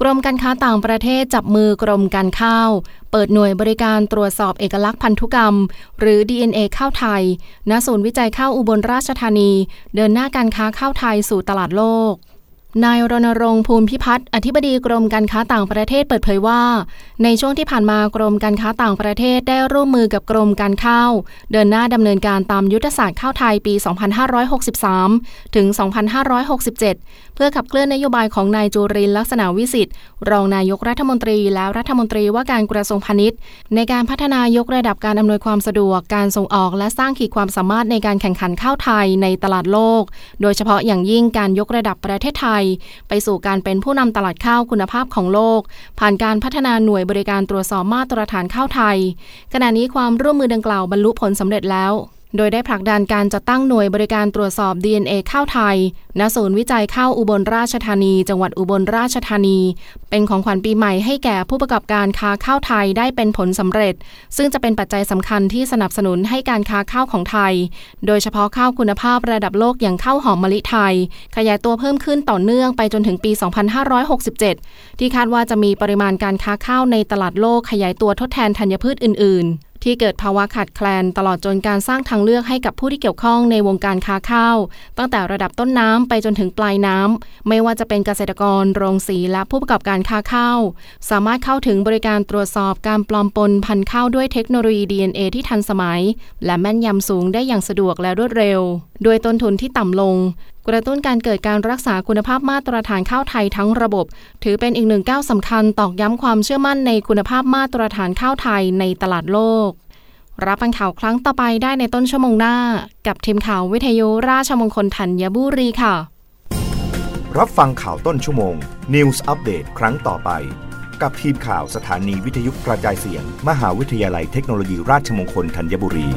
กรมการค้าต่างประเทศจับมือกรมการข้าว เปิดหน่วยบริการตรวจสอบเอกลักษณ์พันธุกรรม หรือ DNA ข้าวไทย ณ ศูนย์วิจัยข้าวอุบลราชธานี เดินหน้าการค้าข้าวไทยสู่ตลาดโลก นายรณรงค์ภูมิพิพัฒน์อธิบดีกรมการค้าต่างประเทศเปิดเผยว่า ในช่วงที่ผ่านมากรมการค้าต่างประเทศได้ร่วมมือกับกรมการข้าว เดินหน้าดำเนินการตามยุทธศาสตร์ข้าวไทยปี 2563 ถึง 2567 เพื่อขับเคลื่อนนโยบายของนายจุรินทร์ลักษณะวิสิทธิ์ รองนายกรัฐมนตรีและรัฐมนตรีว่าการกระทรวงพาณิชย์ ในการพัฒนายกระดับการอำนวยความสะดวกการส่งออกและสร้างขีดความสามารถในการแข่งขันข้าวไทยในตลาดโลก โดยเฉพาะอย่างยิ่งการยกระดับประเทศไทยไปสู่การเป็นผู้นำตลาดข้าวคุณภาพของโลก ผ่านการพัฒนาหน่วยบริการตรวจสอบมาตรฐานข้าวไทย ขณะนี้ความร่วมมือดังกล่าวบรรลุผลสำเร็จแล้ว โดยได้ผลักดันการจัดตั้งหน่วยบริการตรวจสอบ DNA ข้าวไทย ณ ศูนย์วิจัยข้าวอุบลราชธานี จังหวัดอุบลราชธานี เป็นของขวัญปีใหม่ให้แก่ผู้ประกอบการค้าข้าวไทยได้เป็นผลสำเร็จ ซึ่งจะเป็นปัจจัยสำคัญที่สนับสนุนให้การค้าข้าวของไทย โดยเฉพาะข้าวคุณภาพระดับโลกอย่างข้าวหอมมะลิไทย ขยายตัวเพิ่มขึ้นต่อเนื่องไปจนถึงปี 2567 ที่คาดว่าจะมีปริมาณการค้าข้าวในตลาดโลกขยายตัวทดแทนธัญพืชอื่น ๆ ที่เกิดภาวะขาดแคลนตลอดจนการสร้างทางเลือกให้กับผู้ที่เกี่ยวข้องในวงการค้าข้าว ตั้งแต่ระดับต้นน้ำไปจนถึงปลายน้ำ ไม่ว่าจะเป็นเกษตรกร โรงสีและผู้ประกอบการค้าข้าว สามารถเข้าถึงบริการตรวจสอบการปลอมปนพันธุ์ข้าวด้วยเทคโนโลยี DNA ที่ทันสมัย และแม่นยำสูงได้อย่างสะดวกและรวดเร็ว โดยต้นทุนที่ต่ำลง กระตุ้นการเกิดการรักษาคุณภาพมาตรฐานข้าวไทยทั้งระบบ ถือเป็นอีกหนึ่งก้าวสำคัญตอกย้ำความเชื่อมั่นในคุณภาพมาตรฐานข้าวไทยในตลาดโลก รับฟังข่าวครั้งต่อไปได้ในต้นชั่วโมงหน้า กับทีมข่าววิทยุราชมงคลธัญบุรีค่ะ รับฟังข่าวต้นชั่วโมง News อัปเดตครั้งต่อไป กับทีมข่าวสถานีวิทยุกระจายเสียง มหาวิทยาลัยเทคโนโลยีราชมงคลธัญบุรี